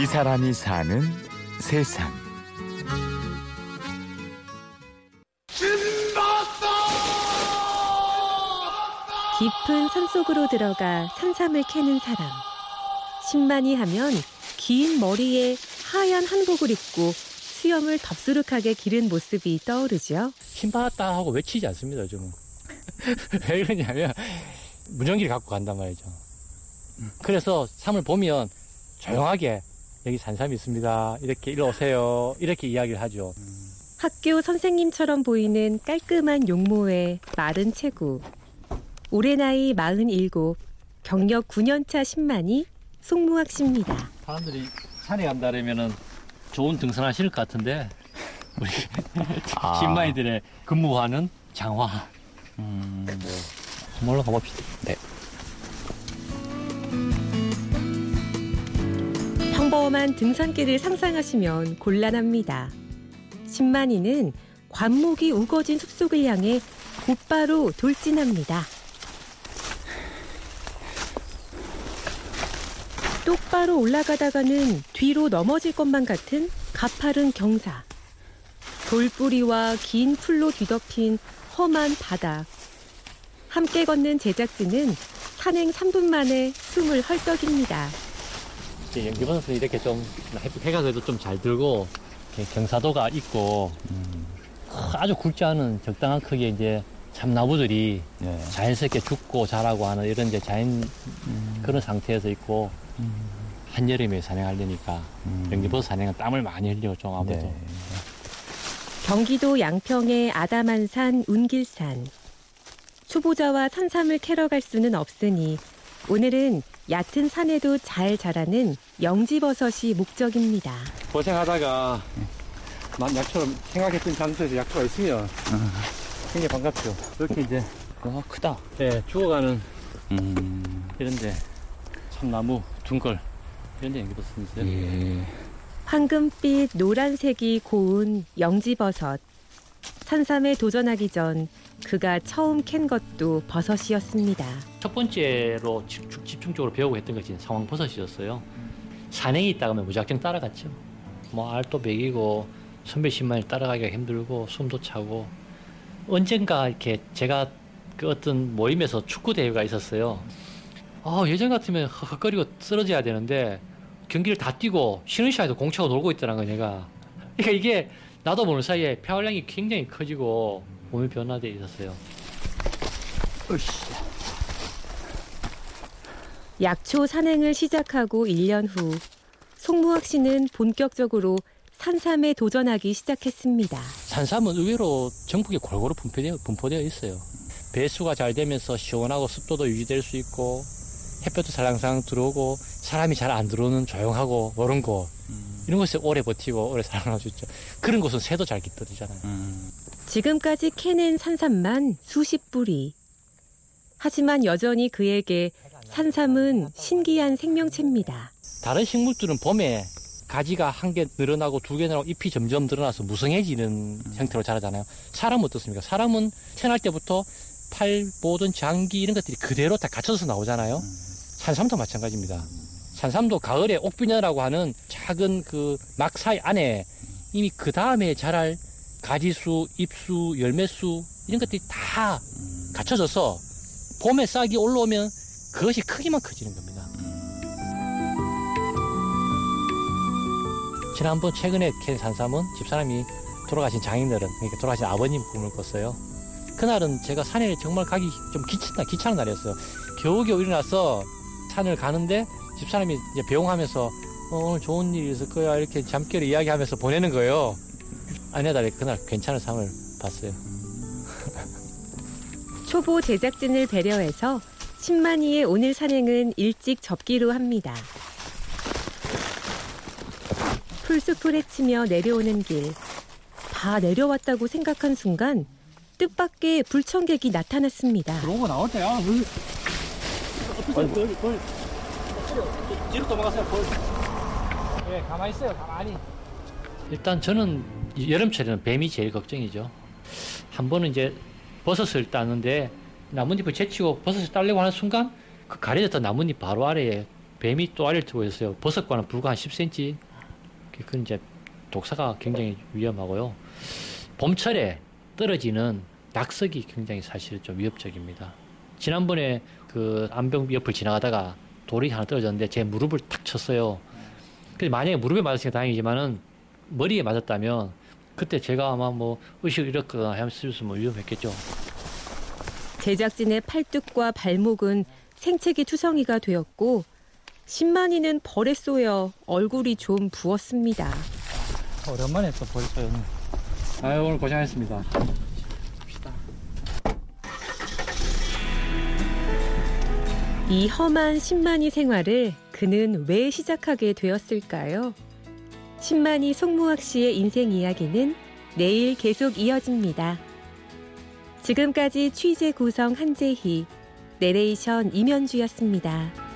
이 사람이 사는 세상. 깊은 산속으로 들어가 산삼을 캐는 사람. 신만이 하면 긴 머리에 하얀 한복을 입고 수염을 덥수룩하게 기른 모습이 떠오르죠. 신받았다 하고 외치지 않습니다, 저는. 왜 그러냐면, 무전기를 갖고 간단 말이죠. 그래서 삶을 보면 조용하게 여기 산삼이 있습니다. 이렇게 일로 오세요. 이렇게 이야기를 하죠. 학교 선생님처럼 보이는 깔끔한 용모의 마른 체구. 올해 나이 47, 경력 9년차 신만이 송무학 씨입니다. 사람들이 산에 간다면은 좋은 등산하실 것 같은데, 우리 아. 신마이들의 근무하는 장화. 음, 뭐, 한번 올라가 봅시다. 네. 평범한 등산길을 상상하시면 곤란합니다. 신만이는 관목이 우거진 숲속을 향해 곧바로 돌진합니다. 똑바로 올라가다가는 뒤로 넘어질 것만 같은 가파른 경사. 돌뿌리와 긴 풀로 뒤덮인 험한 바닥. 함께 걷는 제작진은 산행 3분 만에 숨을 헐떡입니다. 이제 연기버섯은 이렇게 좀 해가 그래도 좀 잘 들고 이렇게 경사도가 있고 아주 굵지 않은 적당한 크기의 이제 참나무들이 네. 자연스럽게 죽고 자라고 하는 이런 이제 자연 그런 상태에서 있고 한여름에 산행하려니까 연기버섯 산행은 땀을 많이 흘리고 좀 아무래도 네. 경기도 양평의 아담한산 운길산. 초보자와 산삼을 캐러 갈 수는 없으니 오늘은 얕은 산에도 잘 자라는 영지버섯이 목적입니다. 고생하다가 난 약초를 생각했던 장소에서 약초가 있으면 굉장히 반갑죠. 이렇게 이제 와 크다. 네, 죽어가는 음. 이런데 참나무, 둥글 이런데 연기버섯 있어요. 예. 황금빛 노란색이 고운 영지버섯. 산삼에 도전하기 전 그가 처음 캔 것도 버섯이었습니다. 첫 번째로 집중적으로 배우고 했던 것이 상황 버섯이었어요. 산행이 있다 하면 무작정 따라갔죠. 뭐 알도 먹이고 선배 신만이 따라가기가 힘들고 숨도 차고 언젠가 이렇게 제가 그 어떤 모임에서 축구 대회가 있었어요. 아 예전 같으면 헉헉거리고 쓰러져야 되는데 경기를 다 뛰고 쉬는 시간에도 공 차고 놀고 있더라는 거 얘가. 그러니까 이게 나도 모르는 사이에 폐활량이 굉장히 커지고 몸이 변화돼 있었어요. 약초 산행을 시작하고 1년 후 송무학 씨는 본격적으로 산삼에 도전하기 시작했습니다. 산삼은 의외로 전국에 골고루 분포되어, 분포되어 있어요. 배수가 잘 되면서 시원하고 습도도 유지될 수 있고 햇볕도 살랑살랑 들어오고 사람이 잘 안 들어오는 조용하고 그런 곳 이런 곳에 오래 버티고 오래 살아날 수 있죠. 그런 곳은 새도 잘 깃들이잖아요. 음. 지금까지 캐낸 산삼만 수십 뿌리. 하지만 여전히 그에게 산삼은 신기한 생명체입니다. 다른 식물들은 봄에 가지가 한 개 늘어나고 두 개 늘어나고 잎이 점점 늘어나서 무성해지는 형태로 자라잖아요. 사람은 어떻습니까? 사람은 태어날 때부터 팔, 모든 장기 이런 것들이 그대로 다 갖춰서 나오잖아요. 산삼도 마찬가지입니다. 산삼도 가을에 옥비녀라고 하는 작은 그 막사이 안에 이미 그 다음에 자랄 가지수, 잎수, 열매수 이런 것들이 다 갖춰져서 봄에 싹이 올라오면 그것이 크기만 커지는 겁니다. 지난번 최근에 캔 산삼은 집사람이 돌아가신 장인들은 그러니까 돌아가신 아버님 꿈을 꿨어요. 그날은 제가 산에 정말 가기 좀 귀찮다 귀찮은 날이었어요. 겨우겨우 일어나서 산을 가는데 집사람이 이제 배웅하면서 어, 오늘 좋은 일이 있을 거야 이렇게 잠결에 이야기하면서 보내는 거예요. 아내달에 그날 괜찮은 삶을 봤어요. 초보 제작진을 배려해서 신만이의 오늘 산행은 일찍 접기로 합니다. 풀숲을 헤치며 내려오는 길. 다 내려왔다고 생각한 순간 뜻밖의 불청객이 나타났습니다. 그런 거 나올 때야. 벌, 벌, 벌. 뒤로 도망가세요, 벌. 예, 가만히 있어요, 가만히. 일단 저는 여름철에는 뱀이 제일 걱정이죠. 한 번은 이제 버섯을 따는데 나뭇잎을 제치고 버섯을 따려고 하는 순간 그 가려졌던 나뭇잎 바로 아래에 뱀이 또 알을 트고 있어요. 버섯과는 불과 한 10cm. 그건 이제 독사가 굉장히 위험하고요. 봄철에 떨어지는 낙석이 굉장히 사실 좀 위협적입니다. 지난번에 그 안병 옆을 지나가다가 돌이 하나 떨어졌는데 제 무릎을 탁 쳤어요. 근데 만약에 무릎에 맞았으니까 다행이지만은 머리에 맞았다면 그때 제가 아마 뭐 의식을 잃었거나 했으면 위험했겠죠. 제작진의 팔뚝과 발목은 생채기 투성이가 되었고 신만이는 벌에 쏘여 얼굴이 좀 부었습니다. 오랜만에 또 벌써요. 아유 오늘 고생하셨습니다. 이 험한 신만이 생활을 그는 왜 시작하게 되었을까요? 신만이 송무학 씨의 인생 이야기는 내일 계속 이어집니다. 지금까지 취재 구성 한재희, 내레이션 임현주였습니다.